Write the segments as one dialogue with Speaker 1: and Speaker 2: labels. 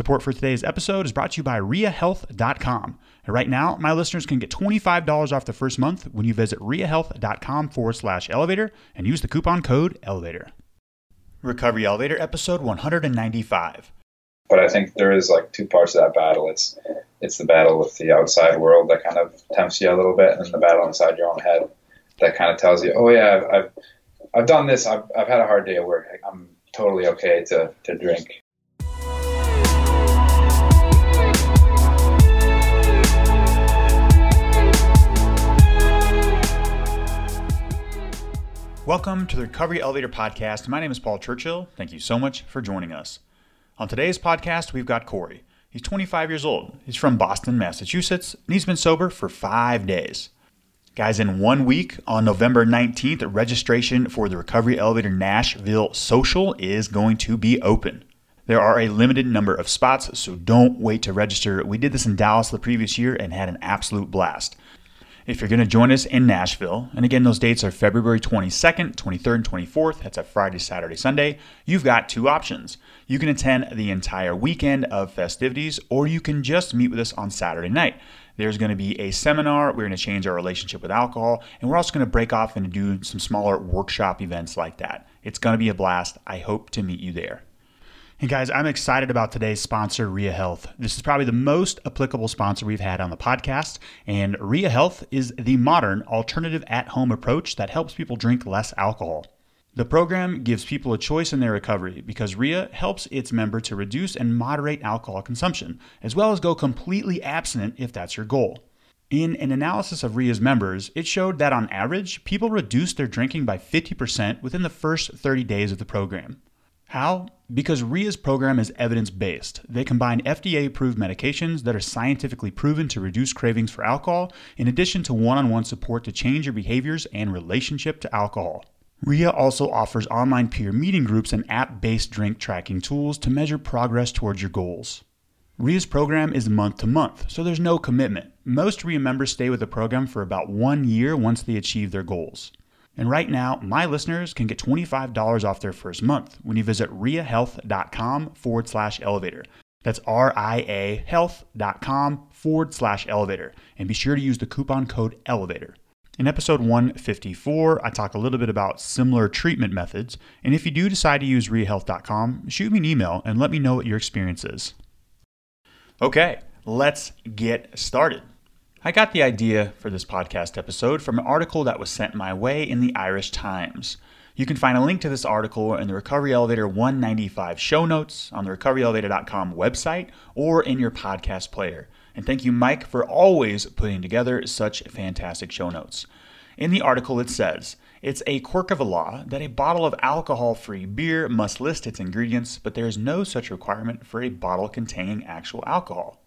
Speaker 1: Support for today's episode is brought to you by RiaHealth.com. And right now, my listeners can get $25 off the first month when you visit RiaHealth.com forward slash elevator and use the coupon code elevator. Recovery Elevator, episode 195.
Speaker 2: But I think there is like two parts of that battle. It's it's the battle with the outside world that kind of tempts you a little bit, and the battle inside your own head that kind of tells you, oh yeah, I've I've, I've done this. I've, I've had a hard day at work. I'm totally okay to, to drink.
Speaker 1: Welcome to the Recovery Elevator Podcast. My name is Paul Churchill. Thank you so much for joining us. On today's podcast, we've got Corey. He's 25 years old. He's from Boston, Massachusetts, and he's been sober for five days. Guys, in one week on November 19th, registration for the Recovery Elevator Nashville Social is going to be open. There are a limited number of spots, so don't wait to register. We did this in Dallas the previous year and had an absolute blast. If you're going to join us in Nashville, and again, those dates are February 22nd, 23rd, and 24th, that's a Friday, Saturday, Sunday, you've got two options. You can attend the entire weekend of festivities, or you can just meet with us on Saturday night. There's going to be a seminar. We're going to change our relationship with alcohol, and we're also going to break off and do some smaller workshop events like that. It's going to be a blast. I hope to meet you there. Hey guys, I'm excited about today's sponsor, Ria Health. This is probably the most applicable sponsor we've had on the podcast, and Ria Health is the modern alternative at home approach that helps people drink less alcohol. The program gives people a choice in their recovery because RIA helps its member to reduce and moderate alcohol consumption, as well as go completely abstinent if that's your goal. In an analysis of RIA's members, it showed that on average, people reduced their drinking by 50% within the first 30 days of the program. How? Because RIA's program is evidence based. They combine FDA approved medications that are scientifically proven to reduce cravings for alcohol, in addition to one on one support to change your behaviors and relationship to alcohol. RIA also offers online peer meeting groups and app based drink tracking tools to measure progress towards your goals. RIA's program is month to month, so there's no commitment. Most RIA members stay with the program for about one year once they achieve their goals. And right now, my listeners can get $25 off their first month when you visit riahealth.com forward slash elevator. That's R I A health.com forward slash elevator. And be sure to use the coupon code elevator. In episode 154, I talk a little bit about similar treatment methods. And if you do decide to use riahealth.com, shoot me an email and let me know what your experience is. Okay, let's get started. I got the idea for this podcast episode from an article that was sent my way in the Irish Times. You can find a link to this article in the Recovery Elevator 195 show notes on the recoveryelevator.com website or in your podcast player. And thank you, Mike, for always putting together such fantastic show notes. In the article, it says, it's a quirk of a law that a bottle of alcohol free beer must list its ingredients, but there is no such requirement for a bottle containing actual alcohol.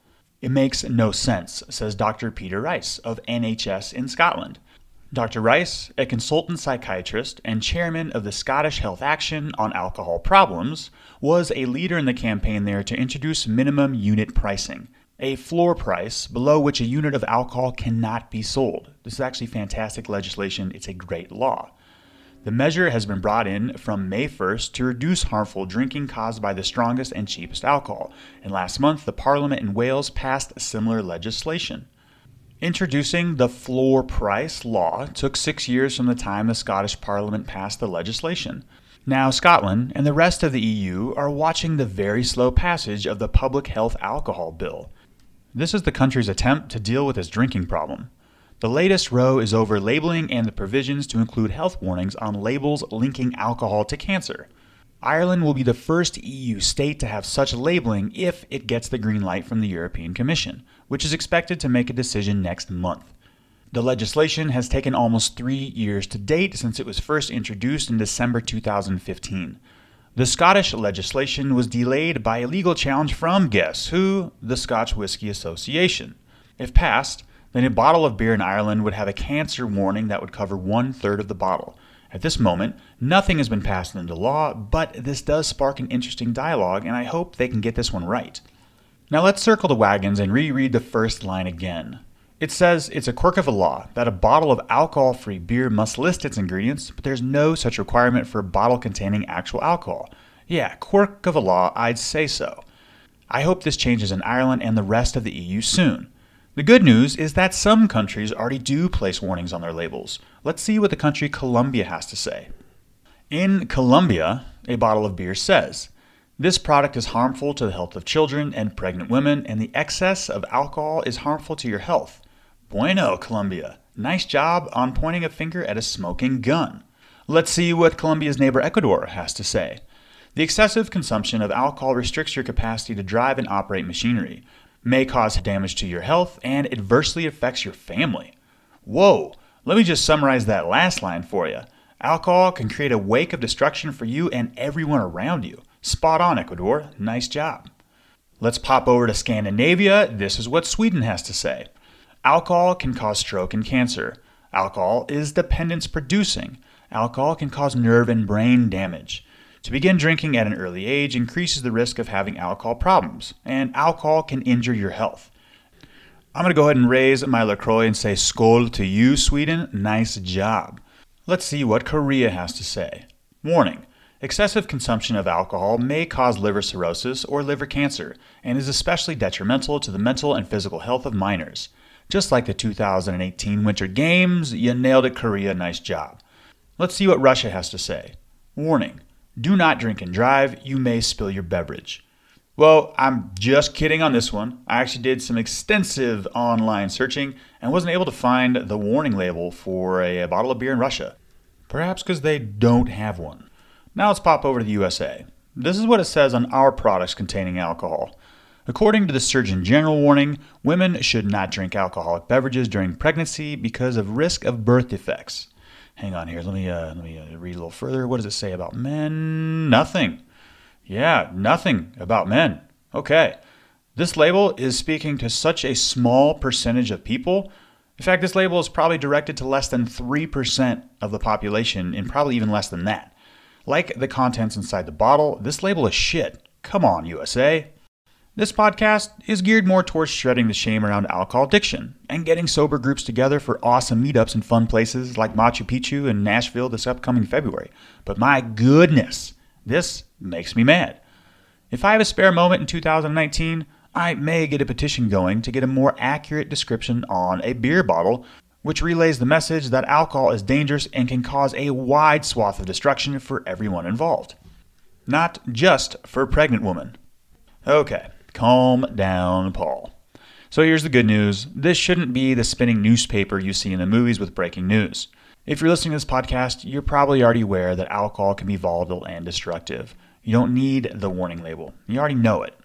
Speaker 1: It makes no sense, says Dr. Peter Rice of NHS in Scotland. Dr. Rice, a consultant psychiatrist and chairman of the Scottish Health Action on Alcohol Problems, was a leader in the campaign there to introduce minimum unit pricing, a floor price below which a unit of alcohol cannot be sold. This is actually fantastic legislation. It's a great law. The measure has been brought in from May 1st to reduce harmful drinking caused by the strongest and cheapest alcohol, and last month the Parliament in Wales passed similar legislation. Introducing the floor price law took six years from the time the Scottish Parliament passed the legislation. Now, Scotland and the rest of the EU are watching the very slow passage of the Public Health Alcohol Bill. This is the country's attempt to deal with its drinking problem. The latest row is over labeling and the provisions to include health warnings on labels linking alcohol to cancer. Ireland will be the first EU state to have such labeling if it gets the green light from the European Commission, which is expected to make a decision next month. The legislation has taken almost three years to date since it was first introduced in December 2015. The Scottish legislation was delayed by a legal challenge from, guess who? The Scotch Whisky Association. If passed, then a bottle of beer in Ireland would have a cancer warning that would cover one third of the bottle. At this moment, nothing has been passed into law, but this does spark an interesting dialogue, and I hope they can get this one right. Now let's circle the wagons and reread the first line again. It says it's a quirk of a law that a bottle of alcohol free beer must list its ingredients, but there's no such requirement for a bottle containing actual alcohol. Yeah, quirk of a law, I'd say so. I hope this changes in Ireland and the rest of the EU soon. The good news is that some countries already do place warnings on their labels. Let's see what the country Colombia has to say. In Colombia, a bottle of beer says, this product is harmful to the health of children and pregnant women, and the excess of alcohol is harmful to your health. Bueno, Colombia. Nice job on pointing a finger at a smoking gun. Let's see what Colombia's neighbor Ecuador has to say. The excessive consumption of alcohol restricts your capacity to drive and operate machinery, may cause damage to your health, and adversely affects your family. Whoa, let me just summarize that last line for you. Alcohol can create a wake of destruction for you and everyone around you. Spot on, Ecuador. Nice job. Let's pop over to Scandinavia. This is what Sweden has to say. Alcohol can cause stroke and cancer. Alcohol is dependence producing. Alcohol can cause nerve and brain damage. To begin drinking at an early age increases the risk of having alcohol problems, and alcohol can injure your health. I'm going to go ahead and raise my LaCroix and say Skol to you, Sweden. Nice job. Let's see what Korea has to say. Warning Excessive consumption of alcohol may cause liver cirrhosis or liver cancer and is especially detrimental to the mental and physical health of minors. Just like the 2018 Winter Games, you nailed it, Korea. Nice job. Let's see what Russia has to say. Warning do not drink and drive, you may spill your beverage. Well, I'm just kidding on this one. I actually did some extensive online searching and wasn't able to find the warning label for a, bottle of beer in Russia. Perhaps because they don't have one. Now let's pop over to the USA. This is what it says on our products containing alcohol. According to the Surgeon General warning, women should not drink alcoholic beverages during pregnancy because of risk of birth defects. Hang on here. Let me uh, let me uh, read a little further. What does it say about men? Nothing. Yeah, nothing about men. Okay. This label is speaking to such a small percentage of people. In fact, this label is probably directed to less than 3% of the population, and probably even less than that. Like the contents inside the bottle, this label is shit. Come on, USA. This podcast is geared more towards shredding the shame around alcohol addiction and getting sober groups together for awesome meetups in fun places like Machu Picchu and Nashville this upcoming February. But my goodness, this makes me mad. If I have a spare moment in 2019, I may get a petition going to get a more accurate description on a beer bottle, which relays the message that alcohol is dangerous and can cause a wide swath of destruction for everyone involved. Not just for pregnant women. Okay, Calm down, Paul. So here's the good news this shouldn't be the spinning newspaper you see in the movies with breaking news. If you're listening to this podcast, you're probably already aware that alcohol can be volatile and destructive. You don't need the warning label, you already know it.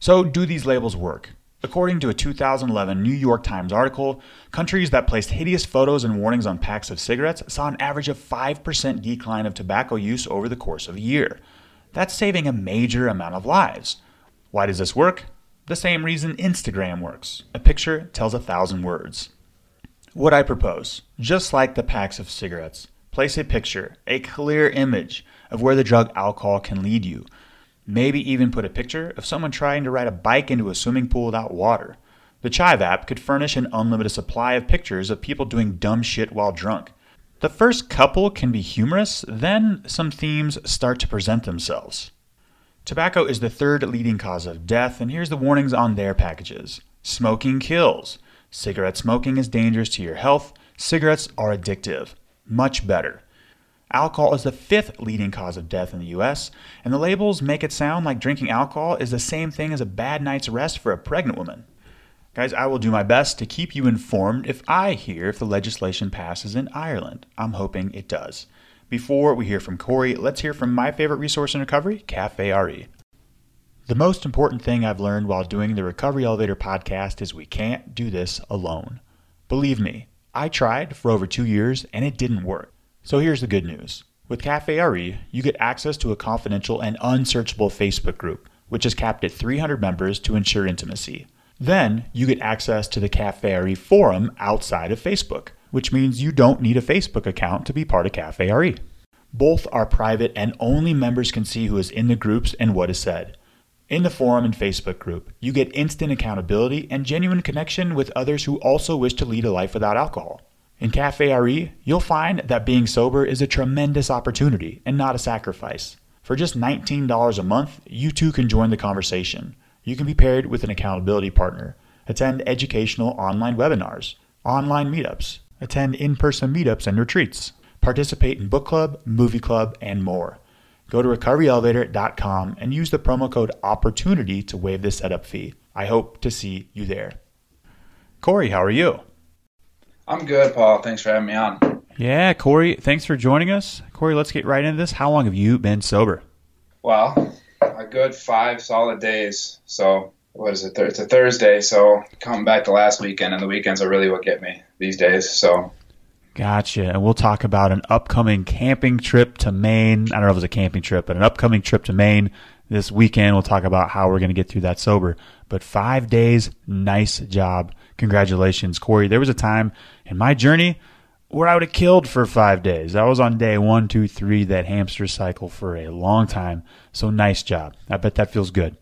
Speaker 1: So, do these labels work? According to a 2011 New York Times article, countries that placed hideous photos and warnings on packs of cigarettes saw an average of 5% decline of tobacco use over the course of a year. That's saving a major amount of lives. Why does this work? The same reason Instagram works. A picture tells a thousand words. What I propose, just like the packs of cigarettes, place a picture, a clear image of where the drug alcohol can lead you. Maybe even put a picture of someone trying to ride a bike into a swimming pool without water. The Chive app could furnish an unlimited supply of pictures of people doing dumb shit while drunk. The first couple can be humorous, then some themes start to present themselves. Tobacco is the third leading cause of death, and here's the warnings on their packages Smoking kills. Cigarette smoking is dangerous to your health. Cigarettes are addictive. Much better. Alcohol is the fifth leading cause of death in the US, and the labels make it sound like drinking alcohol is the same thing as a bad night's rest for a pregnant woman. Guys, I will do my best to keep you informed if I hear if the legislation passes in Ireland. I'm hoping it does. Before we hear from Corey, let's hear from my favorite resource in recovery, Cafe RE. The most important thing I've learned while doing the Recovery Elevator podcast is we can't do this alone. Believe me, I tried for over two years and it didn't work. So here's the good news. With Cafe RE, you get access to a confidential and unsearchable Facebook group, which is capped at 300 members to ensure intimacy. Then you get access to the Cafe RE forum outside of Facebook which means you don't need a Facebook account to be part of Cafe RE. Both are private and only members can see who is in the groups and what is said. In the forum and Facebook group, you get instant accountability and genuine connection with others who also wish to lead a life without alcohol. In Cafe RE, you'll find that being sober is a tremendous opportunity and not a sacrifice. For just $19 a month, you too can join the conversation. You can be paired with an accountability partner, attend educational online webinars, online meetups, attend in person meetups and retreats, participate in book club, movie club, and more. Go to recoveryelevator.com and use the promo code OPPORTUNITY to waive the setup fee. I hope to see you there. Corey, how are you?
Speaker 2: I'm good, Paul. Thanks for having me on.
Speaker 1: Yeah, Corey, thanks for joining us. Corey, let's get right into this. How long have you been sober?
Speaker 2: Well, a good five solid days. So, what is it? It's a Thursday. So, coming back to last weekend, and the weekends are really what get me these days. So,
Speaker 1: Gotcha. And we'll talk about an upcoming camping trip to Maine. I don't know if it's a camping trip, but an upcoming trip to Maine this weekend. We'll talk about how we're going to get through that sober. But five days, nice job. Congratulations, Corey. There was a time in my journey where I would have killed for five days. I was on day one, two, three, that hamster cycle for a long time. So nice job. I bet that feels good.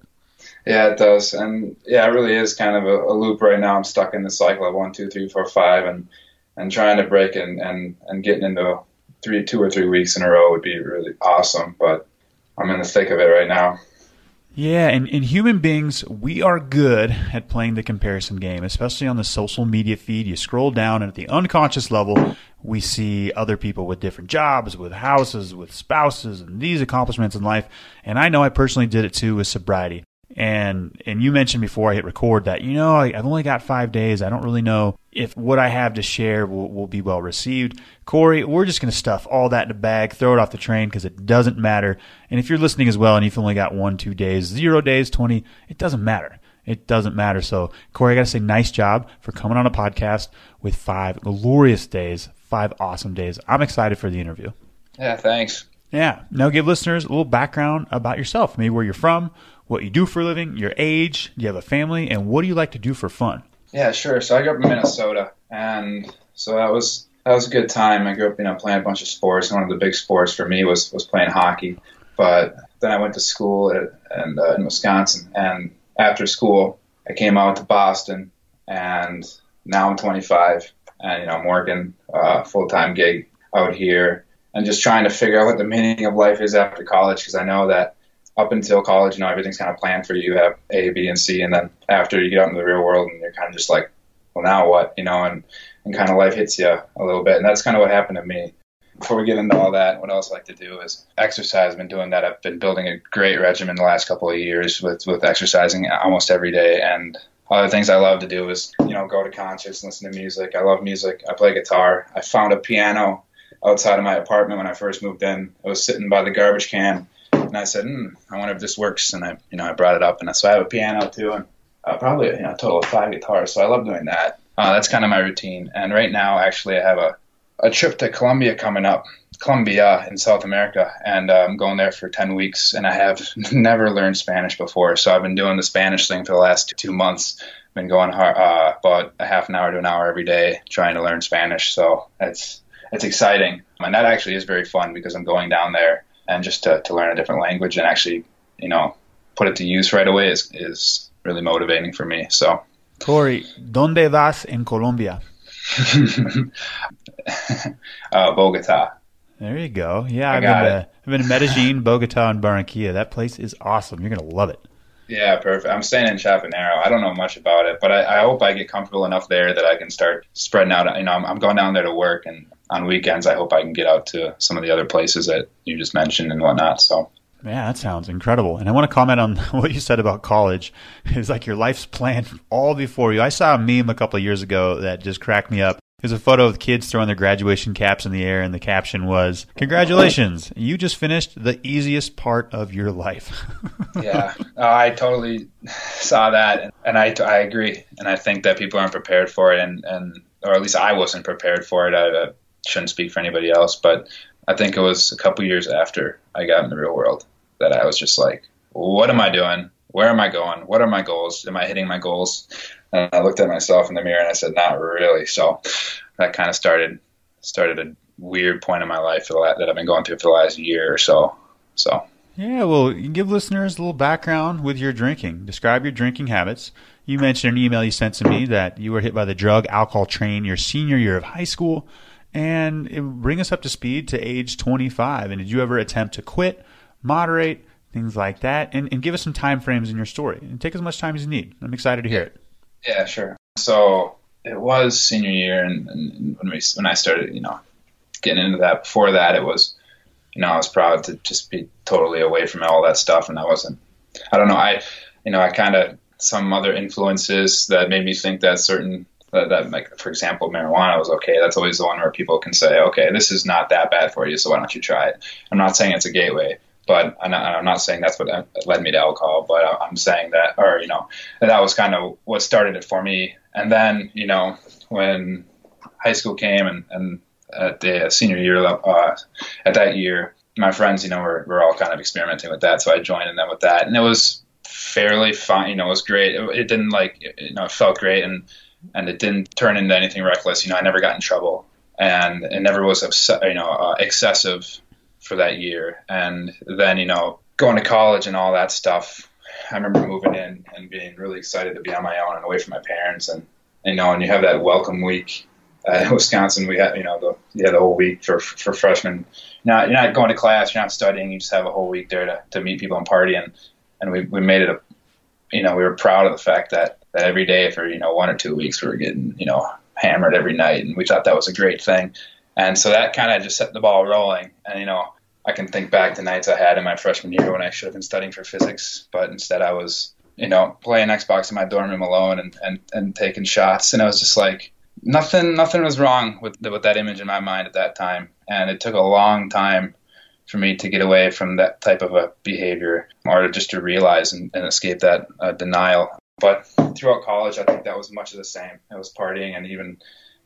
Speaker 2: Yeah, it does. And yeah, it really is kind of a, a loop right now. I'm stuck in the cycle of one, two, three, four, five, and and trying to break and, and, and getting into three, two or three weeks in a row would be really awesome. But I'm in the thick of it right now.
Speaker 1: Yeah, and in human beings, we are good at playing the comparison game, especially on the social media feed. You scroll down, and at the unconscious level, we see other people with different jobs, with houses, with spouses, and these accomplishments in life. And I know I personally did it too with sobriety. And and you mentioned before I hit record that you know I, I've only got five days. I don't really know if what I have to share will, will be well received. Corey, we're just going to stuff all that in a bag, throw it off the train because it doesn't matter. And if you're listening as well and you've only got one, two days, zero days, 20, it doesn't matter. It doesn't matter. So, Corey, I got to say, nice job for coming on a podcast with five glorious days, five awesome days. I'm excited for the interview.
Speaker 2: Yeah, thanks.
Speaker 1: Yeah. Now, give listeners a little background about yourself, maybe where you're from, what you do for a living, your age, do you have a family, and what do you like to do for fun?
Speaker 2: Yeah, sure. So I grew up in Minnesota, and so that was that was a good time. I grew up, you know, playing a bunch of sports. One of the big sports for me was was playing hockey. But then I went to school at, and uh, in Wisconsin, and after school, I came out to Boston, and now I'm 25, and you know, I'm working a uh, full time gig out here, and just trying to figure out what the meaning of life is after college, because I know that up until college, you know, everything's kind of planned for you. You have A, B, and C, and then after you get out into the real world, and you're kind of just like, well, now what, you know, and and kind of life hits you a little bit, and that's kind of what happened to me. Before we get into all that, what else I like to do is exercise. I've been doing that. I've been building a great regimen the last couple of years with with exercising almost every day, and other things I love to do is you know go to concerts, listen to music. I love music. I play guitar. I found a piano outside of my apartment when I first moved in. I was sitting by the garbage can and I said, hmm, I wonder if this works. And I, you know, I brought it up, and so I have a piano too, and uh, probably you know, a total of five guitars. So I love doing that. Uh, that's kind of my routine. And right now, actually, I have a a trip to Colombia coming up, Colombia in South America, and uh, I'm going there for ten weeks. And I have never learned Spanish before, so I've been doing the Spanish thing for the last two months. Been going hard, uh, about a half an hour to an hour every day trying to learn Spanish. So it's it's exciting, and that actually is very fun because I'm going down there and just to, to learn a different language and actually, you know, put it to use right away is, is really motivating for me. So,
Speaker 1: Corey, ¿dónde vas en Colombia?
Speaker 2: uh, Bogota.
Speaker 1: There you go. Yeah, I've been, to, I've been to Medellin, Bogota, and Barranquilla. That place is awesome. You're going to love it.
Speaker 2: Yeah, perfect. I'm staying in Chapinero. I don't know much about it, but I, I, hope I get comfortable enough there that I can start spreading out. You know, I'm, I'm going down there to work, and on weekends, I hope I can get out to some of the other places that you just mentioned and whatnot. So.
Speaker 1: Yeah, that sounds incredible. And I want to comment on what you said about college. It's like your life's planned all before you. I saw a meme a couple of years ago that just cracked me up. There's a photo of kids throwing their graduation caps in the air, and the caption was, Congratulations, you just finished the easiest part of your life.
Speaker 2: yeah, I totally saw that, and I, I agree. And I think that people aren't prepared for it, and, and or at least I wasn't prepared for it. I, shouldn't speak for anybody else, but I think it was a couple years after I got in the real world that I was just like, what am I doing? Where am I going? What are my goals? Am I hitting my goals? And I looked at myself in the mirror and I said, not really. So that kind of started started a weird point in my life that I've been going through for the last year or so. So
Speaker 1: yeah, well, give listeners a little background with your drinking. Describe your drinking habits. You mentioned an email you sent to me that you were hit by the drug alcohol train your senior year of high school and bring us up to speed to age 25. And did you ever attempt to quit, moderate, things like that, and, and give us some time frames in your story. And take as much time as you need. I'm excited to hear it.
Speaker 2: Yeah, sure. So it was senior year, and, and when we when I started, you know, getting into that. Before that, it was, you know, I was proud to just be totally away from all that stuff, and I wasn't. I don't know. I, you know, I kind of some other influences that made me think that certain that, that, like for example marijuana was okay that's always the one where people can say okay this is not that bad for you so why don't you try it? I'm not saying it's a gateway but I'm not, I'm not saying that's what led me to alcohol but i'm saying that or you know that was kind of what started it for me. And then you know when high school came and, and at the senior year uh, at that year my friends you know were, were all kind of experimenting with that so i joined in them with that and it was fairly fine you know it was great. It, it didn't like you know it felt great and and it didn't turn into anything reckless. You know, I never got in trouble, and it never was you know uh, excessive for that year. And then you know, going to college and all that stuff. I remember moving in and being really excited to be on my own and away from my parents, and you know, and you have that welcome week. Uh, in Wisconsin, we had you know the had the whole week for for freshmen. Not you're not going to class, you're not studying. You just have a whole week there to, to meet people and party, and and we we made it a you know we were proud of the fact that that every day for you know one or two weeks we were getting you know hammered every night, and we thought that was a great thing. And so that kind of just set the ball rolling. And you know, I can think back to nights I had in my freshman year when I should have been studying for physics, but instead I was you know playing Xbox in my dorm room alone and and and taking shots. And I was just like nothing nothing was wrong with with that image in my mind at that time. And it took a long time for me to get away from that type of a behavior or just to realize and, and escape that uh, denial but throughout college, I think that was much of the same. It was partying, and even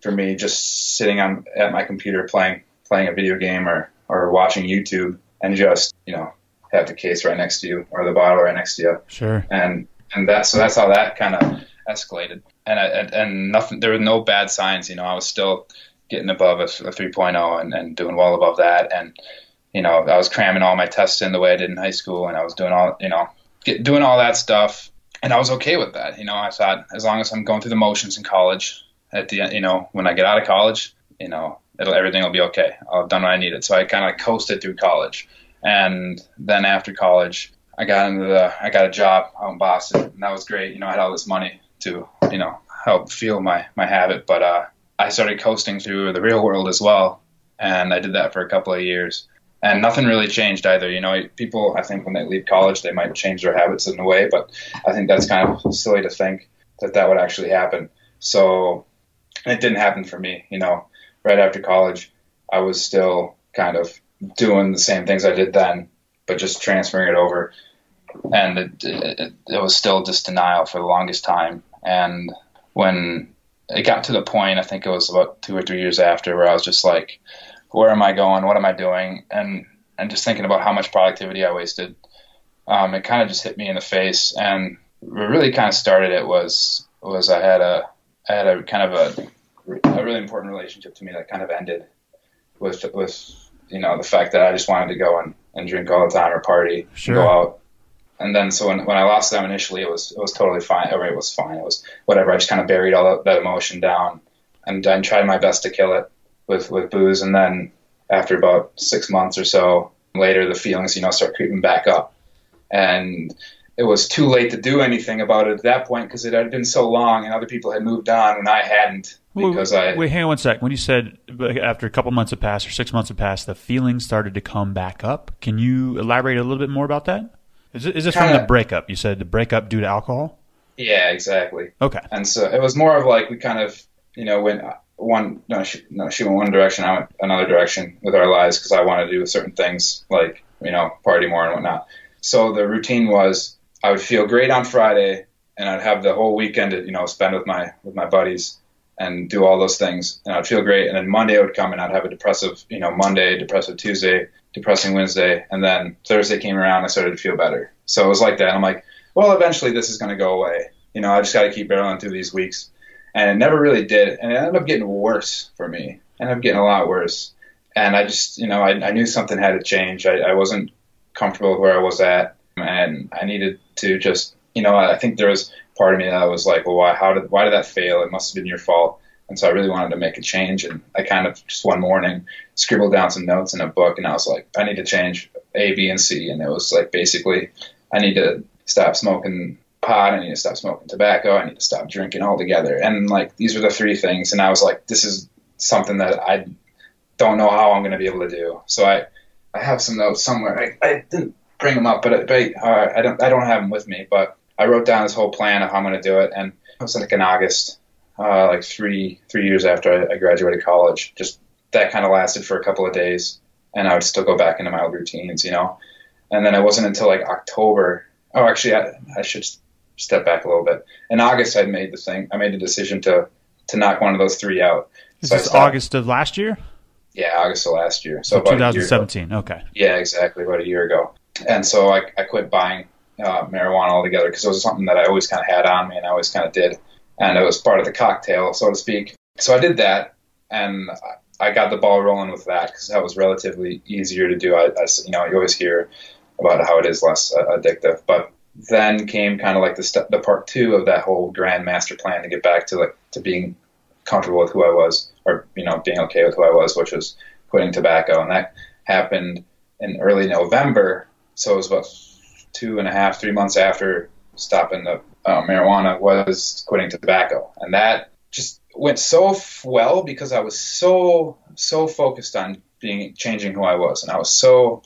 Speaker 2: for me, just sitting on at my computer playing playing a video game or or watching YouTube, and just you know have the case right next to you or the bottle right next to you.
Speaker 1: Sure.
Speaker 2: And and that so that's how that kind of escalated. And, and and nothing. There were no bad signs. You know, I was still getting above a, a 3.0 and, and doing well above that. And you know, I was cramming all my tests in the way I did in high school, and I was doing all you know, get, doing all that stuff and I was okay with that. You know, I thought as long as I'm going through the motions in college, at the you know when I get out of college, you know, it'll everything will be okay. I'll have done what I needed. So I kind of coasted through college, and then after college, I got into the I got a job out in Boston, and that was great. You know, I had all this money to you know help fuel my my habit, but uh, I started coasting through the real world as well, and I did that for a couple of years and nothing really changed either. You know, people I think when they leave college they might change their habits in a way, but I think that's kind of silly to think that that would actually happen. So it didn't happen for me. You know, right after college, I was still kind of doing the same things I did then, but just transferring it over, and it, it, it was still just denial for the longest time. And when it got to the point, I think it was about two or three years after, where I was just like, where am I going? What am I doing? And and just thinking about how much productivity I wasted, um, it kind of just hit me in the face. And what really kind of started it was was I had a I had a kind of a, a really important relationship to me that kind of ended with with you know the fact that I just wanted to go and, and drink all the time or party
Speaker 1: sure.
Speaker 2: go out. And then so when, when I lost them initially, it was it was totally fine. Or it was fine. It was whatever. I just kind of buried all that, that emotion down and, and tried my best to kill it with with booze, and then after about six months or so later, the feelings you know start creeping back up, and it was too late to do anything about it at that point because it had been so long and other people had moved on and I hadn't because
Speaker 1: wait,
Speaker 2: I
Speaker 1: wait hang on one sec. When you said after a couple months had passed or six months had passed the feelings started to come back up. Can you elaborate a little bit more about that? Is, it, is this Kinda, from the breakup? You said the breakup due to alcohol?
Speaker 2: Yeah exactly.
Speaker 1: Okay.
Speaker 2: And so it was more of like we kind of you know when one no she, no she went one direction I went another direction with our lives because I wanted to do certain things like you know party more and whatnot. So the routine was I would feel great on Friday and I'd have the whole weekend to you know spend with my with my buddies and do all those things and I'd feel great and then Monday would come and I'd have a depressive you know Monday depressive Tuesday depressing Wednesday and then Thursday came around I started to feel better. So it was like that. I'm like well eventually this is going to go away. You know I just got to keep barreling through these weeks and it never really did. And it ended up getting worse for me. It ended up getting a lot worse. And I just, you know, I, I knew something had to change. I, I wasn't comfortable with where I was at, and I needed to just, you know, I think there was part of me that was like, well, why, how did, why did that fail? It must have been your fault. And so I really wanted to make a change. And I kind of just one morning scribbled down some notes in a book, and I was like, I need to change A, B, and C, and it was like basically I need to stop smoking pot, I need to stop smoking tobacco, I need to stop drinking altogether, and like these were the three things, and I was like, this is something that I don't know how I'm going to be able to do. So I I have some notes somewhere. I, I didn't bring them up, but, but uh, I don't I don't have them with me, but I wrote down this whole plan of how I'm going to do it, and it was like in August, uh, like three three years after I, graduated college. Just that kind of lasted for a couple of days, and I would still go back into my old routines, you know. And then it wasn't until like October. Oh, actually, I, I should step back a little bit. In August, I made the thing. I made the decision to to knock one of those three out.
Speaker 1: Is so this August of last year?
Speaker 2: Yeah, August of last year. So,
Speaker 1: so 2017. Okay.
Speaker 2: Yeah, exactly. About a year ago. And so I, I quit buying uh, marijuana altogether because it was something that I always kind of had on me and I always kind of did. And it was part of the cocktail, so to speak. So I did that and I got the ball rolling with that because that was relatively easier to do. I, I, you know, you always hear about how it is less uh, addictive, but then came kind of like the the part two of that whole grand master plan to get back to like to being comfortable with who I was, or you know, being okay with who I was, which was quitting tobacco, and that happened in early November. So it was about two and a half, three months after stopping the uh, marijuana was quitting tobacco, and that just went so f- well because I was so so focused on being changing who I was, and I was so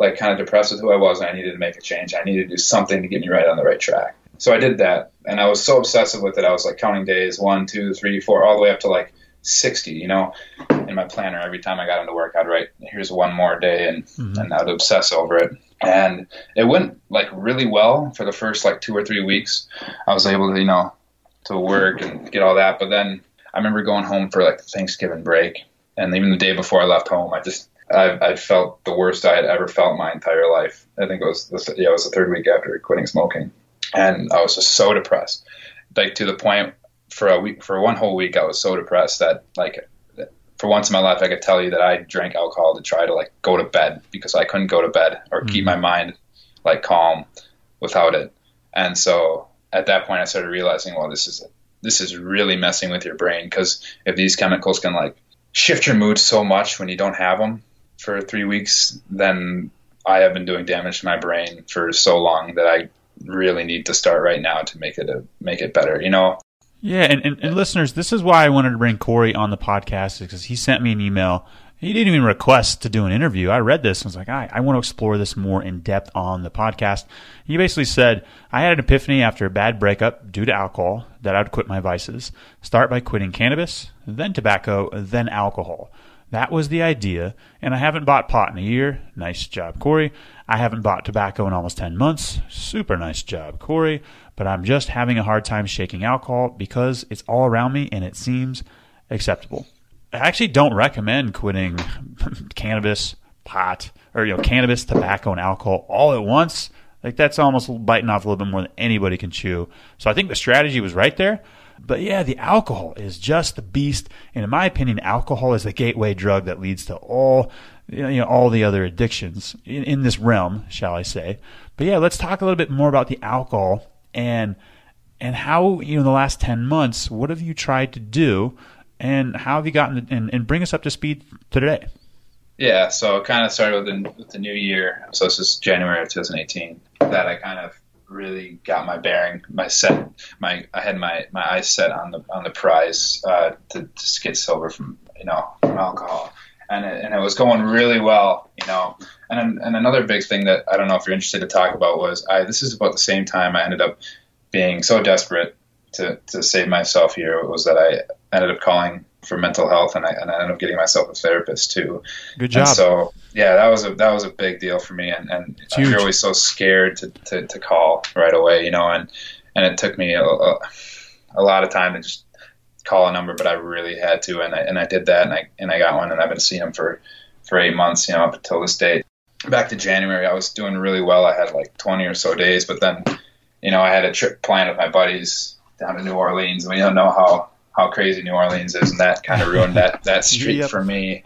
Speaker 2: like kind of depressed with who I was, and I needed to make a change. I needed to do something to get me right on the right track. So I did that, and I was so obsessive with it. I was like counting days, one, two, three, four, all the way up to like 60. You know, in my planner, every time I got into work, I'd write, "Here's one more day," and mm-hmm. and I'd obsess over it. And it went like really well for the first like two or three weeks. I was able to, you know, to work and get all that. But then I remember going home for like Thanksgiving break, and even the day before I left home, I just I, I felt the worst I had ever felt my entire life. I think it was the, yeah, it was the third week after quitting smoking, and I was just so depressed, like to the point for a week for one whole week I was so depressed that like for once in my life I could tell you that I drank alcohol to try to like go to bed because I couldn't go to bed or mm-hmm. keep my mind like calm without it. And so at that point I started realizing, well, this is this is really messing with your brain because if these chemicals can like shift your mood so much when you don't have them for three weeks, then I have been doing damage to my brain for so long that I really need to start right now to make it a, make it better. You know.
Speaker 1: Yeah, and, and, and listeners, this is why I wanted to bring Corey on the podcast because he sent me an email. He didn't even request to do an interview. I read this and was like, I, I want to explore this more in depth on the podcast. He basically said, I had an epiphany after a bad breakup due to alcohol that I'd quit my vices. Start by quitting cannabis, then tobacco, then alcohol. That was the idea, and I haven't bought pot in a year. Nice job, Corey. I haven't bought tobacco in almost 10 months. Super nice job, Corey. But I'm just having a hard time shaking alcohol because it's all around me and it seems acceptable. I actually don't recommend quitting cannabis, pot, or you know, cannabis, tobacco, and alcohol all at once. Like that's almost biting off a little bit more than anybody can chew. So I think the strategy was right there. But yeah, the alcohol is just the beast. And in my opinion, alcohol is the gateway drug that leads to all you know all the other addictions in, in this realm, shall I say? But yeah, let's talk a little bit more about the alcohol and and how you know in the last 10 months what have you tried to do and how have you gotten and, and bring us up to speed today
Speaker 2: yeah so it kind of started with the, with the new year so this is january of 2018 that i kind of really got my bearing, my set, my I had my, my eyes set on the on the prize uh, to, to get sober from you know from alcohol, and it, and it was going really well, you know. And and another big thing that I don't know if you're interested to talk about was I this is about the same time I ended up being so desperate to to save myself here was that I ended up calling for mental health, and I, and I ended up getting myself a therapist too.
Speaker 1: Good job.
Speaker 2: And so yeah, that was a that was a big deal for me, and, and you're always so scared to, to, to call right away, you know, and and it took me a, a, a lot of time to just call a number, but I really had to, and I and I did that, and I and I got one, and I've been seeing him for for eight months, you know, up until this date. Back to January, I was doing really well. I had like 20 or so days, but then, you know, I had a trip planned with my buddies down to New Orleans. We don't know how how crazy New Orleans is, and that kind of ruined that that streak yep. for me.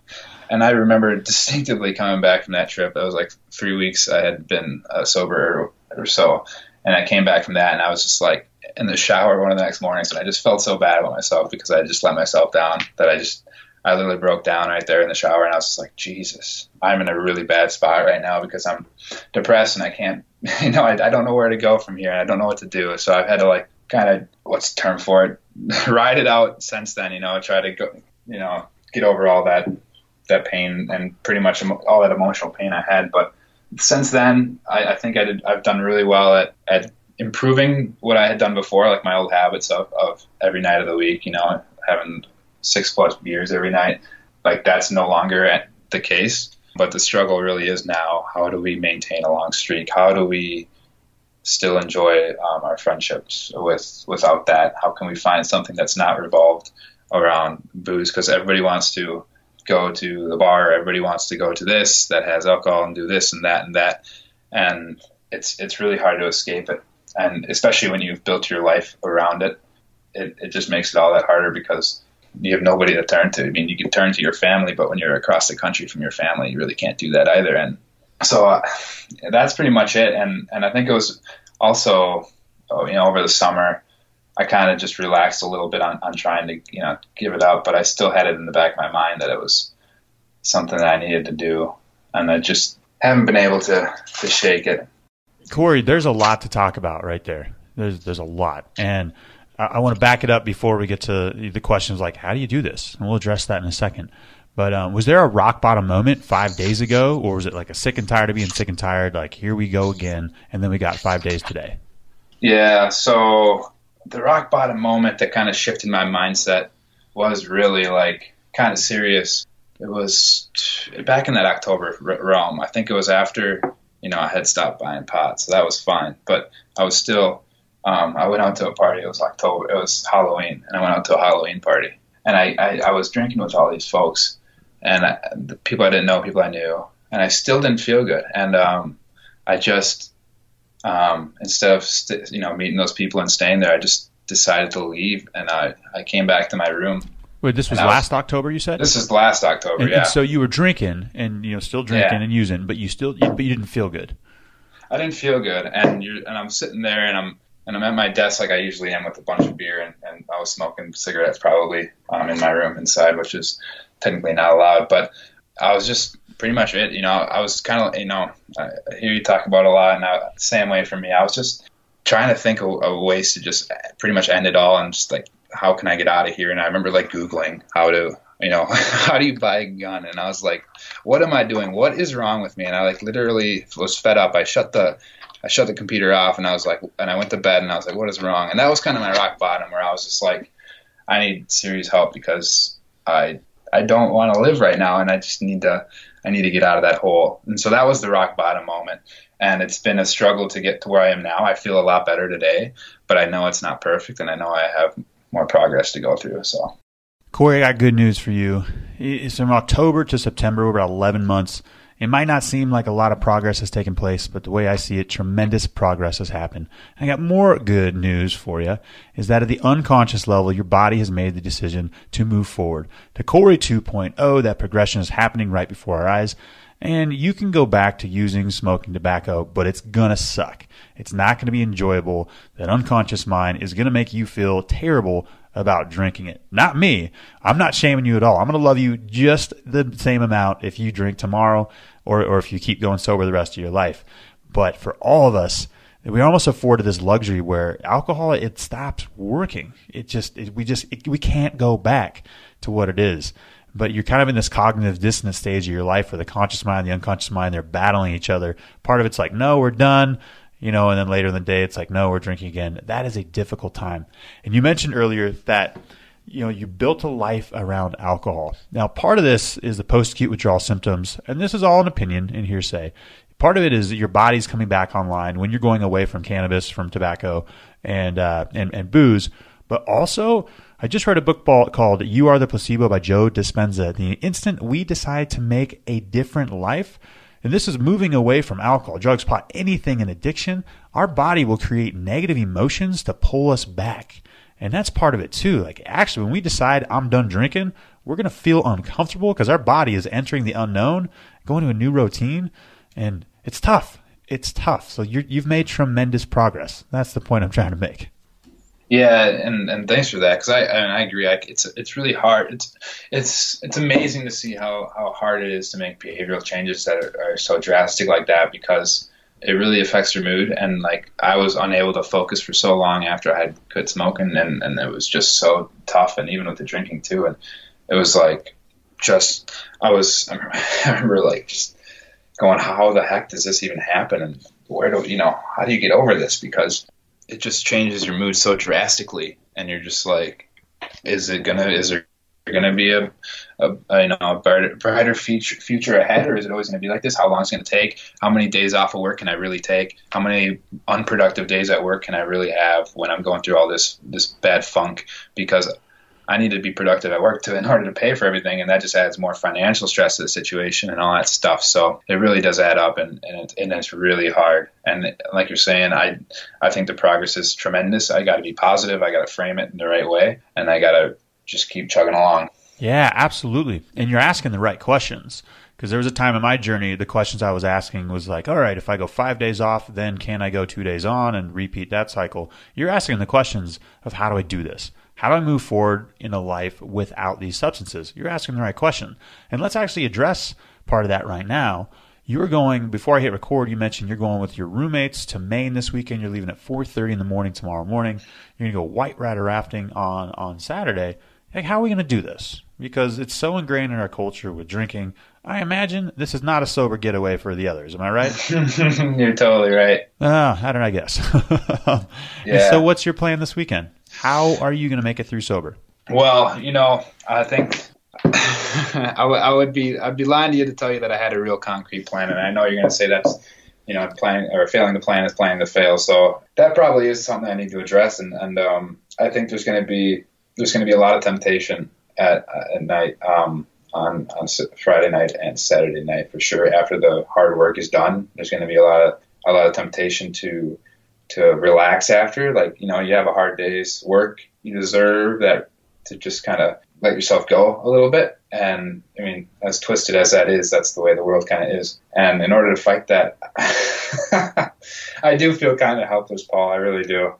Speaker 2: And I remember distinctively coming back from that trip. That was like three weeks I had been uh, sober or, or so, and I came back from that, and I was just like in the shower one of the next mornings, and I just felt so bad about myself because I just let myself down that I just I literally broke down right there in the shower, and I was just like, Jesus, I'm in a really bad spot right now because I'm depressed and I can't, you know, I, I don't know where to go from here, and I don't know what to do. So I've had to like kind of what's the term for it, ride it out since then. You know, try to go, you know, get over all that that pain and pretty much all that emotional pain I had. But since then, I, I think I did, I've done really well at, at improving what I had done before, like my old habits of, of every night of the week, you know, having six plus beers every night. Like that's no longer the case. But the struggle really is now how do we maintain a long streak? How do we still enjoy um, our friendships with without that? How can we find something that's not revolved around booze? Because everybody wants to go to the bar, everybody wants to go to this that has alcohol and do this and that and that, and it's it's really hard to escape it. And especially when you've built your life around it, it, it just makes it all that harder because you have nobody to turn to. I mean, you can turn to your family, but when you're across the country from your family, you really can't do that either. And so uh, that's pretty much it. And and I think it was also, oh, you know, over the summer, I kind of just relaxed a little bit on, on trying to you know give it up, but I still had it in the back of my mind that it was something that I needed to do, and I just haven't been able to to shake it.
Speaker 1: Corey, there's a lot to talk about right there. There's there's a lot, and I, I want to back it up before we get to the questions like how do you do this, and we'll address that in a second. But um, was there a rock bottom moment five days ago, or was it like a sick and tired of being sick and tired? Like here we go again, and then we got five days today.
Speaker 2: Yeah. So the rock bottom moment that kind of shifted my mindset was really like kind of serious. It was back in that October realm. I think it was after you know I had stopped buying pot, so that was fine. But I was still. Um, I went out to a party. It was October. It was Halloween, and I went out to a Halloween party. And I, I, I was drinking with all these folks, and I, the people I didn't know, people I knew, and I still didn't feel good. And um, I just um, instead of st- you know meeting those people and staying there, I just decided to leave, and I I came back to my room.
Speaker 1: Wait, this was last was, October. You said
Speaker 2: this is last October.
Speaker 1: And,
Speaker 2: yeah.
Speaker 1: And so you were drinking and you know still drinking yeah. and using, but you still but you didn't feel good.
Speaker 2: I didn't feel good, and you and I'm sitting there and I'm and I'm at my desk like I usually am with a bunch of beer, and, and I was smoking cigarettes probably um, in my room inside, which is technically not allowed, but I was just pretty much it. You know, I was kind of, you know, I hear you talk about a lot, and same way for me. I was just trying to think of, of, ways to just pretty much end it all, and just like, how can I get out of here? And I remember like googling how to, you know, how do you buy a gun? And I was like, what am I doing? What is wrong with me? And I like literally was fed up. I shut the I shut the computer off, and I was like, and I went to bed, and I was like, what is wrong? And that was kind of my rock bottom, where I was just like, I need serious help because I I don't want to live right now, and I just need to I need to get out of that hole. And so that was the rock bottom moment. And it's been a struggle to get to where I am now. I feel a lot better today, but I know it's not perfect, and I know I have more progress to go through. So,
Speaker 1: Corey, I got good news for you. It's from October to September, about 11 months. It might not seem like a lot of progress has taken place, but the way I see it, tremendous progress has happened. I got more good news for you is that at the unconscious level, your body has made the decision to move forward. To Corey 2.0, that progression is happening right before our eyes. And you can go back to using smoking tobacco, but it's gonna suck. It's not gonna be enjoyable. That unconscious mind is gonna make you feel terrible about drinking it. Not me. I'm not shaming you at all. I'm going to love you just the same amount if you drink tomorrow or, or if you keep going sober the rest of your life. But for all of us, we're almost afforded this luxury where alcohol it stops working. It just it, we just it, we can't go back to what it is. But you're kind of in this cognitive dissonance stage of your life where the conscious mind and the unconscious mind they're battling each other. Part of it's like, no, we're done you know, and then later in the day it's like, no, we're drinking again. That is a difficult time. And you mentioned earlier that you know you built a life around alcohol. Now, part of this is the post-acute withdrawal symptoms, and this is all an opinion and hearsay. Part of it is your body's coming back online when you're going away from cannabis, from tobacco, and uh, and, and booze. But also, I just read a book called "You Are the Placebo" by Joe Dispenza. The instant we decide to make a different life, and this is moving away from alcohol, drugs, pot, anything in addiction. Our body will create negative emotions to pull us back. And that's part of it too. Like actually, when we decide I'm done drinking, we're going to feel uncomfortable because our body is entering the unknown, going to a new routine. And it's tough. It's tough. So you have made tremendous progress. That's the point I'm trying to make.
Speaker 2: Yeah, and, and thanks for that because I I agree. I, it's it's really hard. It's it's it's amazing to see how, how hard it is to make behavioral changes that are, are so drastic like that because it really affects your mood. And like I was unable to focus for so long after I had quit smoking, and and it was just so tough. And even with the drinking too, and it was like just I was I remember, I remember like just going, how the heck does this even happen? And where do you know how do you get over this? Because it just changes your mood so drastically, and you're just like, is it gonna? Is there to be a, a, a, you know a brighter, brighter future, future ahead, or is it always to be like this? How long is it to take? How many days off of work can I really take? How many unproductive days at work can I really have when I'm going through all this this bad funk? Because I need to be productive at work to in order to pay for everything, and that just adds more financial stress to the situation and all that stuff. So it really does add up, and and, it, and it's really hard. And like you're saying, I I think the progress is tremendous. I got to be positive. I got to frame it in the right way, and I got to just keep chugging along.
Speaker 1: Yeah, absolutely. And you're asking the right questions. Because there was a time in my journey, the questions I was asking was like, all right, if I go five days off, then can I go two days on and repeat that cycle? You're asking the questions of how do I do this? How do I move forward in a life without these substances? You're asking the right question. And let's actually address part of that right now. You're going before I hit record. You mentioned you're going with your roommates to Maine this weekend. You're leaving at 4:30 in the morning tomorrow morning. You're gonna go white rider rafting on on Saturday. Like, how are we gonna do this? Because it's so ingrained in our culture with drinking. I imagine this is not a sober getaway for the others. Am I right?
Speaker 2: You're totally right.
Speaker 1: Oh, how did I guess? yeah. So, what's your plan this weekend? How are you going to make it through sober?
Speaker 2: Well, you know, I think I, w- I would be I'd be lying to you to tell you that I had a real concrete plan, and I know you're going to say that's you know planning or failing to plan is planning to fail. So that probably is something I need to address, and and um, I think there's going to be there's going to be a lot of temptation at at night. Um, on, on Friday night and Saturday night for sure. After the hard work is done, there's going to be a lot of a lot of temptation to to relax after. Like, you know, you have a hard day's work, you deserve that to just kind of let yourself go a little bit. And I mean, as twisted as that is, that's the way the world kind of is. And in order to fight that, I do feel kind of helpless, Paul. I really do.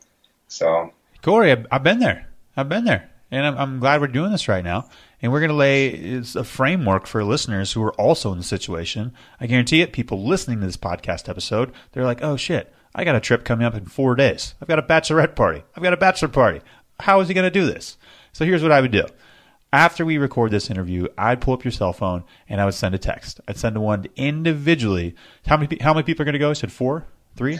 Speaker 2: So,
Speaker 1: Corey, I've been there. I've been there. And I'm, I'm glad we're doing this right now. And we're going to lay a framework for listeners who are also in the situation. I guarantee it, people listening to this podcast episode, they're like, oh shit, I got a trip coming up in four days. I've got a bachelorette party. I've got a bachelor party. How is he going to do this? So here's what I would do. After we record this interview, I'd pull up your cell phone and I would send a text. I'd send one individually. How many how many people are going to go? I said four, three.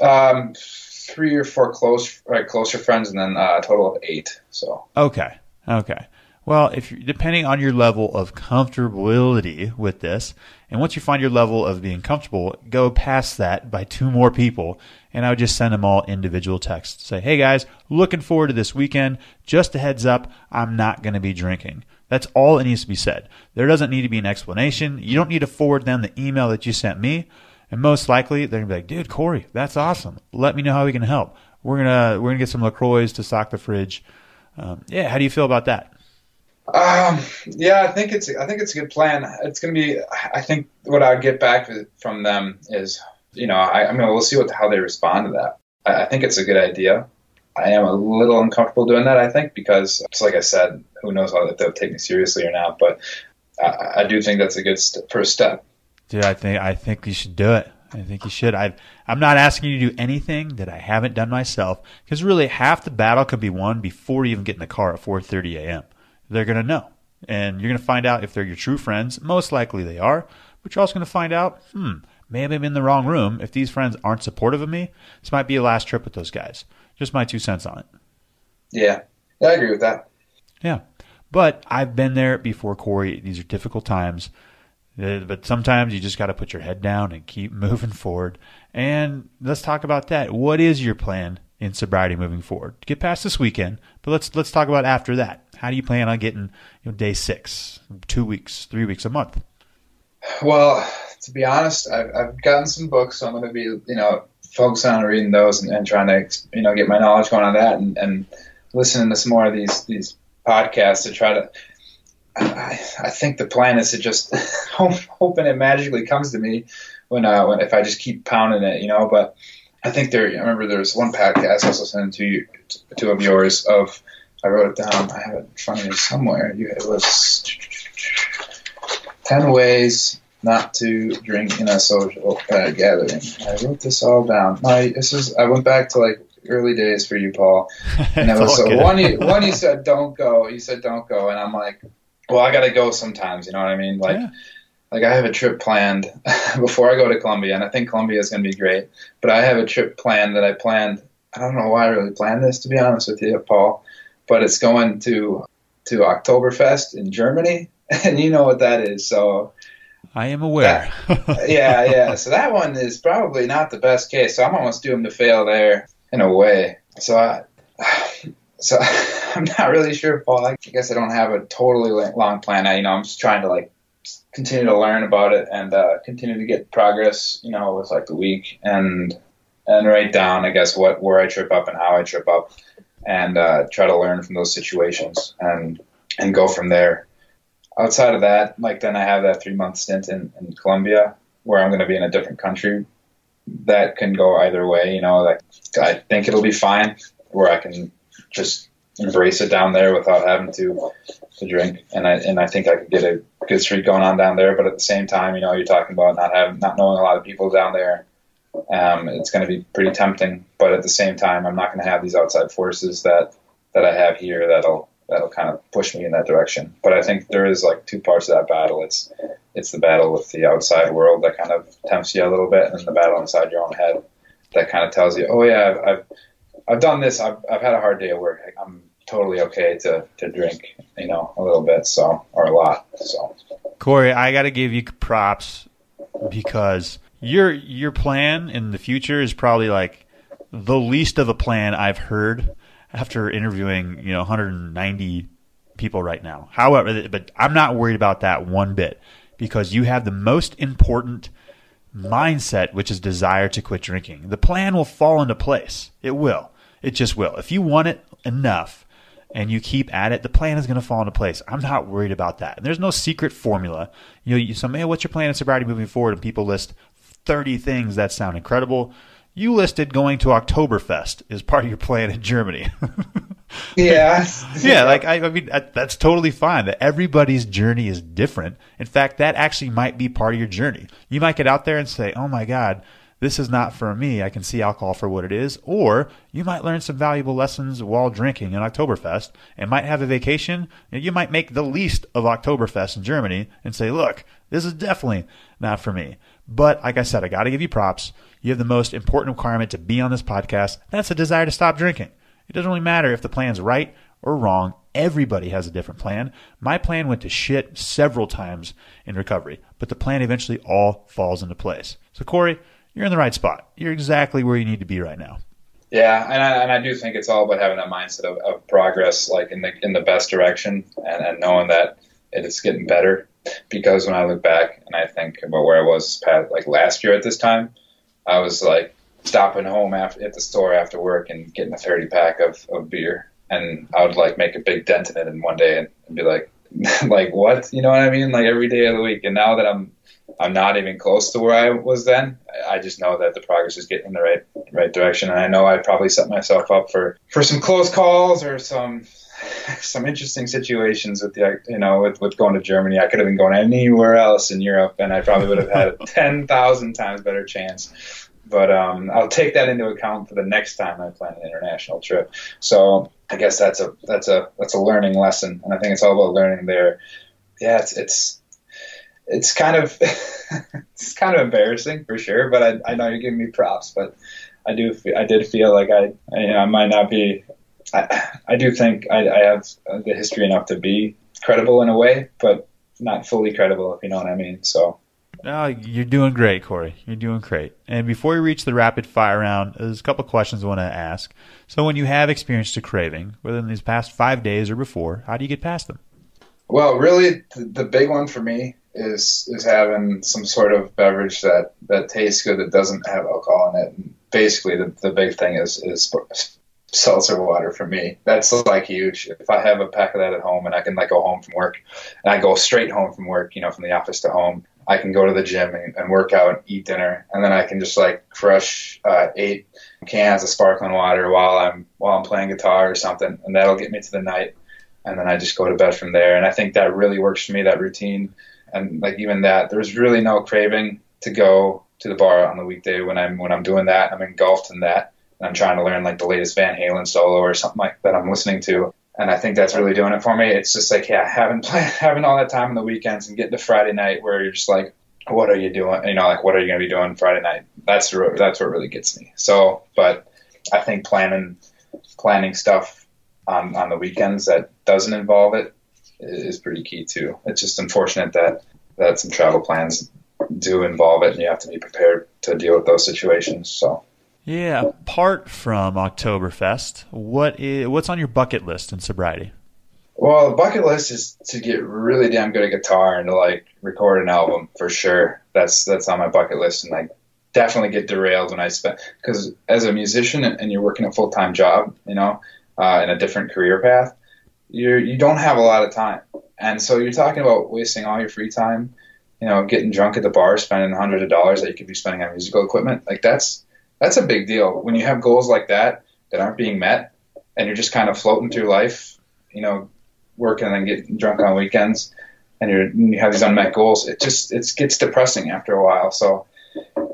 Speaker 2: Um, three or four close, right, closer friends, and then uh, a total of eight. So
Speaker 1: okay, okay. Well, if depending on your level of comfortability with this, and once you find your level of being comfortable, go past that by two more people, and I would just send them all individual texts. Say, hey guys, looking forward to this weekend. Just a heads up, I'm not going to be drinking. That's all that needs to be said. There doesn't need to be an explanation. You don't need to forward them the email that you sent me, and most likely they're gonna be like, dude, Corey, that's awesome. Let me know how we can help. We're gonna we're gonna get some LaCroix to stock the fridge. Um, yeah, how do you feel about that?
Speaker 2: Um, yeah, I think it's I think it's a good plan. It's going to be. I think what I get back from them is, you know, I, I mean, we'll see what how they respond to that. I, I, think it's a good idea. I am a little uncomfortable doing that. I think because, just like I said, who knows how if they'll take me seriously or not. But I, I do think that's a good st- first step.
Speaker 1: Dude, I think I think you should do it. I think you should. I I'm not asking you to do anything that I haven't done myself because really half the battle could be won before you even get in the car at 4:30 a.m they're going to know. And you're going to find out if they're your true friends. Most likely they are. But you're also going to find out, hmm, maybe I'm in the wrong room. If these friends aren't supportive of me, this might be a last trip with those guys. Just my two cents on it.
Speaker 2: Yeah. I agree with that.
Speaker 1: Yeah. But I've been there before, Corey. These are difficult times. Uh, but sometimes you just got to put your head down and keep moving forward. And let's talk about that. What is your plan in sobriety moving forward? Get past this weekend, but let's let's talk about after that. How do you plan on getting you know, day six, two weeks, three weeks, a month?
Speaker 2: Well, to be honest, I've, I've gotten some books, so I'm going to be, you know, focusing on reading those and, and, trying to, you know, get my knowledge going on that and, and listening to some more of these these podcasts to try to. I, I think the plan is to just hope, hoping it magically comes to me when, uh, when if I just keep pounding it, you know. But I think there. I remember there was one podcast I was listening to two of yours of. I wrote it down. I have it in front of me somewhere. You, it was ten ways not to drink in a social uh, gathering. I wrote this all down. My this is. I went back to like early days for you, Paul, and it was so one. You, one you said don't go. You said don't go, and I'm like, well, I got to go sometimes. You know what I mean? Like. Yeah like I have a trip planned before I go to Colombia, and I think Colombia is going to be great. But I have a trip planned that I planned. I don't know why I really planned this, to be honest with you, Paul. But it's going to to Oktoberfest in Germany, and you know what that is. So
Speaker 1: I am aware.
Speaker 2: that, yeah, yeah. So that one is probably not the best case. So I'm almost doomed to fail there in a way. So I, so I'm not really sure, Paul. I guess I don't have a totally long plan. I, you know, I'm just trying to like continue to learn about it and uh, continue to get progress, you know, with like the week and and write down, I guess, what where I trip up and how I trip up, and uh, try to learn from those situations and and go from there. Outside of that, like then I have that three month stint in, in Colombia where I'm going to be in a different country. That can go either way, you know. Like I think it'll be fine, where I can just embrace it down there without having to to drink, and I and I think I could get a good streak going on down there. But at the same time, you know, you're talking about not having not knowing a lot of people down there. Um, it's going to be pretty tempting, but at the same time, I'm not going to have these outside forces that that I have here that'll that'll kind of push me in that direction. But I think there is like two parts of that battle. It's it's the battle with the outside world that kind of tempts you a little bit, and the battle inside your own head that kind of tells you, oh yeah, I've I've, I've done this. I've I've had a hard day at work. I'm totally okay to, to drink, you know, a little bit, so or a lot. So,
Speaker 1: Corey, I got to give you props because your your plan in the future is probably like the least of a plan I've heard after interviewing you know 190 people right now. However, but I'm not worried about that one bit because you have the most important mindset, which is desire to quit drinking. The plan will fall into place. It will. It just will. If you want it enough, and you keep at it, the plan is going to fall into place. I'm not worried about that. And there's no secret formula. You know, you say, man, what's your plan in sobriety moving forward? And people list 30 things that sound incredible. You listed going to Oktoberfest as part of your plan in Germany.
Speaker 2: yeah.
Speaker 1: yeah, like I, I mean that's totally fine. That everybody's journey is different. In fact, that actually might be part of your journey. You might get out there and say, "Oh my god, this is not for me. I can see alcohol for what it is. Or you might learn some valuable lessons while drinking in Oktoberfest and might have a vacation. You might make the least of Oktoberfest in Germany and say, look, this is definitely not for me. But like I said, I got to give you props. You have the most important requirement to be on this podcast. That's a desire to stop drinking. It doesn't really matter if the plan's right or wrong. Everybody has a different plan. My plan went to shit several times in recovery, but the plan eventually all falls into place. So, Corey, you're in the right spot. You're exactly where you need to be right now.
Speaker 2: Yeah, and I, and I do think it's all about having that mindset of, of progress, like in the in the best direction, and, and knowing that it's getting better. Because when I look back and I think about where I was past, like last year at this time, I was like stopping home after at the store after work and getting a 30 pack of, of beer, and I would like make a big dent in it in one day and, and be like, like what? You know what I mean? Like every day of the week. And now that I'm I'm not even close to where I was then. I just know that the progress is getting in the right right direction, and I know I probably set myself up for for some close calls or some some interesting situations with the you know with, with going to Germany. I could have been going anywhere else in Europe, and I probably would have had a ten thousand times better chance. But um, I'll take that into account for the next time I plan an international trip. So I guess that's a that's a that's a learning lesson, and I think it's all about learning there. Yeah, it's it's it's kind of it's kind of embarrassing for sure. But I, I know you're giving me props, but I do I did feel like I I, you know, I might not be. I, I do think I, I have the history enough to be credible in a way, but not fully credible, if you know what I mean. So.
Speaker 1: No, you're doing great, Corey. You're doing great. And before we reach the rapid fire round, there's a couple questions I want to ask. So, when you have experienced a craving, whether in these past five days or before, how do you get past them?
Speaker 2: Well, really, the big one for me is is having some sort of beverage that that tastes good that doesn't have alcohol in it. And basically, the, the big thing is is seltzer water for me. That's like huge. If I have a pack of that at home and I can like go home from work and I go straight home from work, you know, from the office to home, I can go to the gym and, and work out, and eat dinner, and then I can just like crush uh, eight cans of sparkling water while I'm while I'm playing guitar or something, and that'll get me to the night. And then I just go to bed from there. And I think that really works for me. That routine, and like even that, there's really no craving to go to the bar on the weekday when I'm when I'm doing that. I'm engulfed in that I'm trying to learn like the latest Van Halen solo or something like that I'm listening to. And I think that's really doing it for me. It's just like, yeah, having having all that time on the weekends and getting to Friday night where you're just like, what are you doing? You know, like what are you going to be doing Friday night? That's that's what really gets me. So, but I think planning planning stuff on on the weekends that doesn't involve it is pretty key too. It's just unfortunate that that some travel plans do involve it, and you have to be prepared to deal with those situations. So.
Speaker 1: Yeah, apart from Oktoberfest, what is what's on your bucket list in sobriety?
Speaker 2: Well, the bucket list is to get really damn good at guitar and to like record an album for sure. That's that's on my bucket list, and like definitely get derailed when I spend because as a musician and you're working a full time job, you know, uh, in a different career path, you you don't have a lot of time, and so you're talking about wasting all your free time, you know, getting drunk at the bar, spending hundreds of dollars that you could be spending on musical equipment. Like that's that's a big deal when you have goals like that that aren't being met and you're just kind of floating through life, you know, working and getting drunk on weekends and, you have these unmet goals. It just it gets depressing after a while. So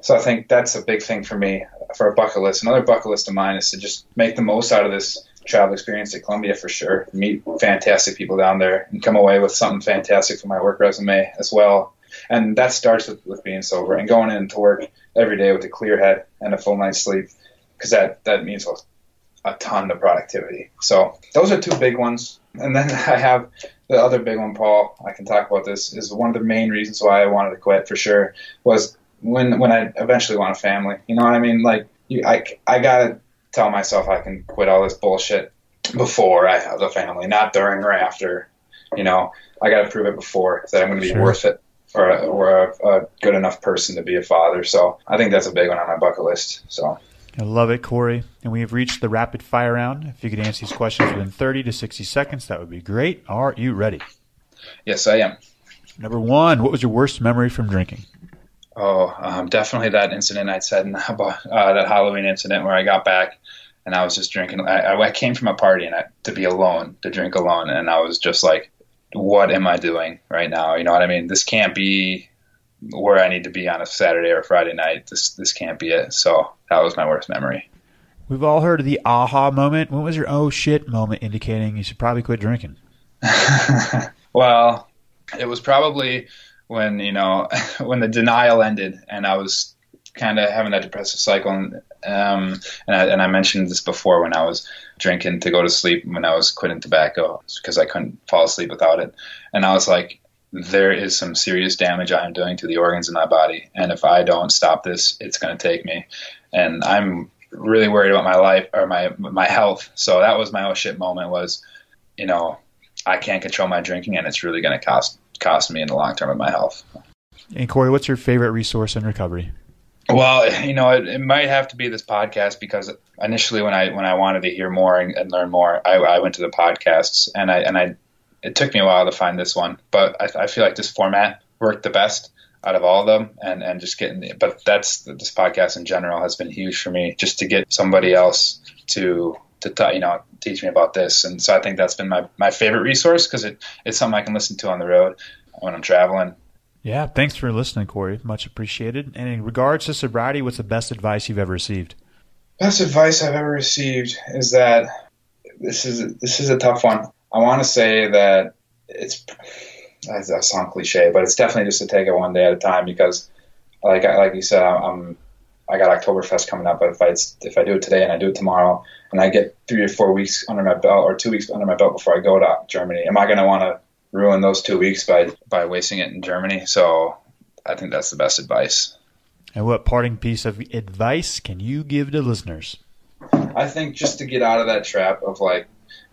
Speaker 2: so I think that's a big thing for me for a bucket list. Another bucket list of mine is to just make the most out of this travel experience at Colombia for sure. Meet fantastic people down there and come away with something fantastic for my work resume as well. And that starts with, with being sober and going into work every day with a clear head and a full night's sleep because that, that means a, a ton of productivity. So those are two big ones. And then I have the other big one, Paul. I can talk about this. Is one of the main reasons why I wanted to quit for sure was when when I eventually want a family. You know what I mean? Like you, I I gotta tell myself I can quit all this bullshit before I have a family, not during or after. You know, I gotta prove it before that I'm gonna be sure. worth it or, a, or a, a, good enough person to be a father. So I think that's a big one on my bucket list. So.
Speaker 1: I love it, Corey. And we have reached the rapid fire round. If you could answer these questions within 30 to 60 seconds, that would be great. Are you ready?
Speaker 2: Yes, I am.
Speaker 1: Number one, what was your worst memory from drinking?
Speaker 2: Oh, um, definitely that incident I said about uh, that Halloween incident where I got back and I was just drinking. I, I came from a party and I, to be alone, to drink alone, and I was just like what am I doing right now? You know what I mean? This can't be where I need to be on a Saturday or Friday night. This this can't be it. So that was my worst memory.
Speaker 1: We've all heard of the aha moment. When was your oh shit moment indicating you should probably quit drinking?
Speaker 2: well, it was probably when you know when the denial ended and I was kind of having that depressive cycle. And, um, and, I, and I mentioned this before when I was drinking to go to sleep when I was quitting tobacco because I couldn't fall asleep without it. And I was like, there is some serious damage I am doing to the organs in my body. And if I don't stop this, it's going to take me. And I'm really worried about my life or my, my health. So that was my oh shit moment was, you know, I can't control my drinking and it's really going to cost, cost me in the long term of my health.
Speaker 1: And Corey, what's your favorite resource in recovery?
Speaker 2: Well, you know, it, it, might have to be this podcast because initially, when I when I wanted to hear more and, and learn more, I, I, went to the podcasts, and I and I it took me a while to find this one, but I, I feel like this format worked the best out of all of them, and and just getting. But that's this podcast in general has been huge for me, just to get somebody else to to t- you know teach me about this, and so I think that's been my my favorite resource because it it's something I can listen to on the road when I'm traveling
Speaker 1: yeah, thanks for listening, Corey. Much appreciated. And in regards to sobriety, what's the best advice you've ever received?
Speaker 2: Best advice I've ever received is that this is this is a tough one. I want to say that it's that sounds cliche, but it's definitely just to take it one day at a time because, like like you said, I'm I got Oktoberfest coming up. But if I if I do it today and I do it tomorrow, and I get three or four weeks under my belt or two weeks under my belt before I go to Germany, am I going to want to ruin those two weeks by by wasting it in Germany. So I think that's the best advice.
Speaker 1: And what parting piece of advice can you give to listeners?
Speaker 2: I think just to get out of that trap of like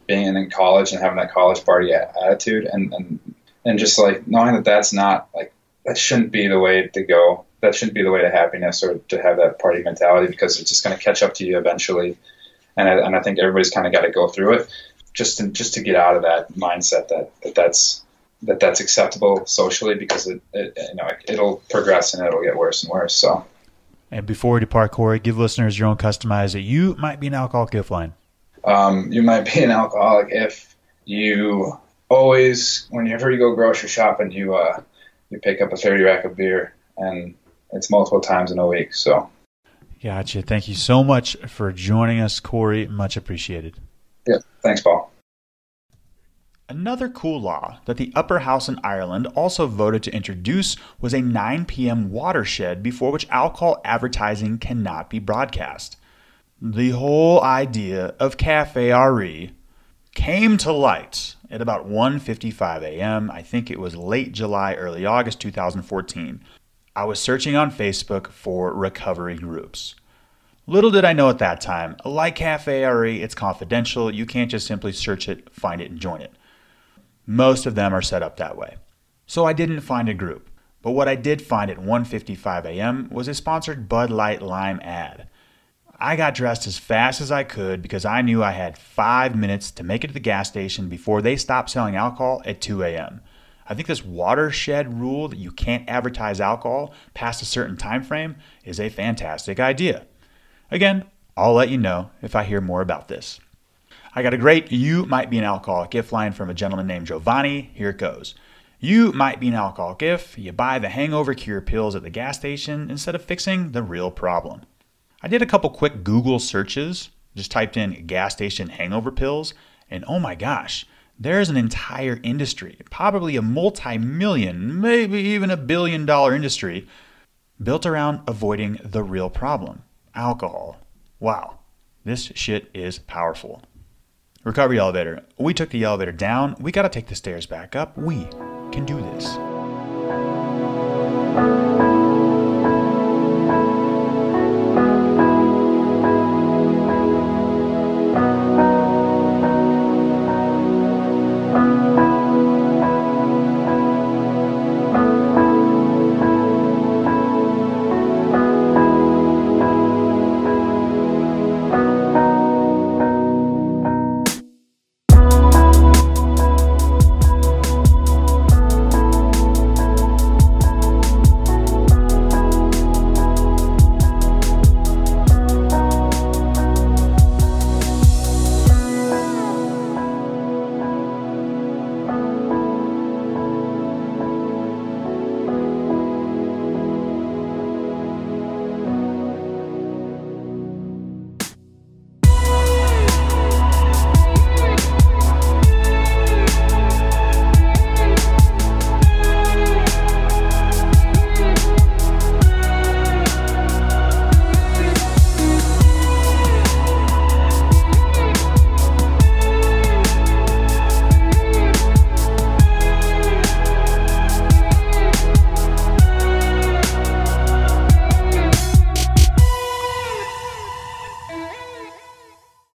Speaker 2: being in college and having that college party attitude and, and and just like knowing that that's not like that shouldn't be the way to go. That shouldn't be the way to happiness or to have that party mentality because it's just going to catch up to you eventually. and I, and I think everybody's kind of got to go through it just to just to get out of that mindset that, that that's that that's acceptable socially because it, it you know it'll progress and it'll get worse and worse. So.
Speaker 1: And before we depart, Corey, give listeners your own customized. You might be an alcoholic if line.
Speaker 2: Um, you might be an alcoholic if you always, whenever you go grocery shopping, you uh, you pick up a thirty rack of beer, and it's multiple times in a week. So.
Speaker 1: Gotcha. Thank you so much for joining us, Corey. Much appreciated.
Speaker 2: Yeah. Thanks, Paul.
Speaker 1: Another cool law that the upper house in Ireland also voted to introduce was a 9 p.m. watershed before which alcohol advertising cannot be broadcast. The whole idea of Cafe RE came to light at about 1:55 a.m. I think it was late July, early August 2014. I was searching on Facebook for recovery groups. Little did I know at that time, like Cafe RE, it's confidential. You can't just simply search it, find it, and join it. Most of them are set up that way. So I didn't find a group. But what I did find at 1:55 a.m. was a sponsored Bud Light Lime ad. I got dressed as fast as I could because I knew I had 5 minutes to make it to the gas station before they stopped selling alcohol at 2 a.m. I think this watershed rule that you can't advertise alcohol past a certain time frame is a fantastic idea. Again, I'll let you know if I hear more about this. I got a great You Might Be an Alcoholic gift line from a gentleman named Giovanni. Here it goes. You might be an alcoholic if you buy the hangover cure pills at the gas station instead of fixing the real problem. I did a couple quick Google searches, just typed in gas station hangover pills, and oh my gosh, there's an entire industry, probably a multi million, maybe even a billion dollar industry, built around avoiding the real problem alcohol. Wow, this shit is powerful. Recovery elevator. We took the elevator down. We got to take the stairs back up. We can do this.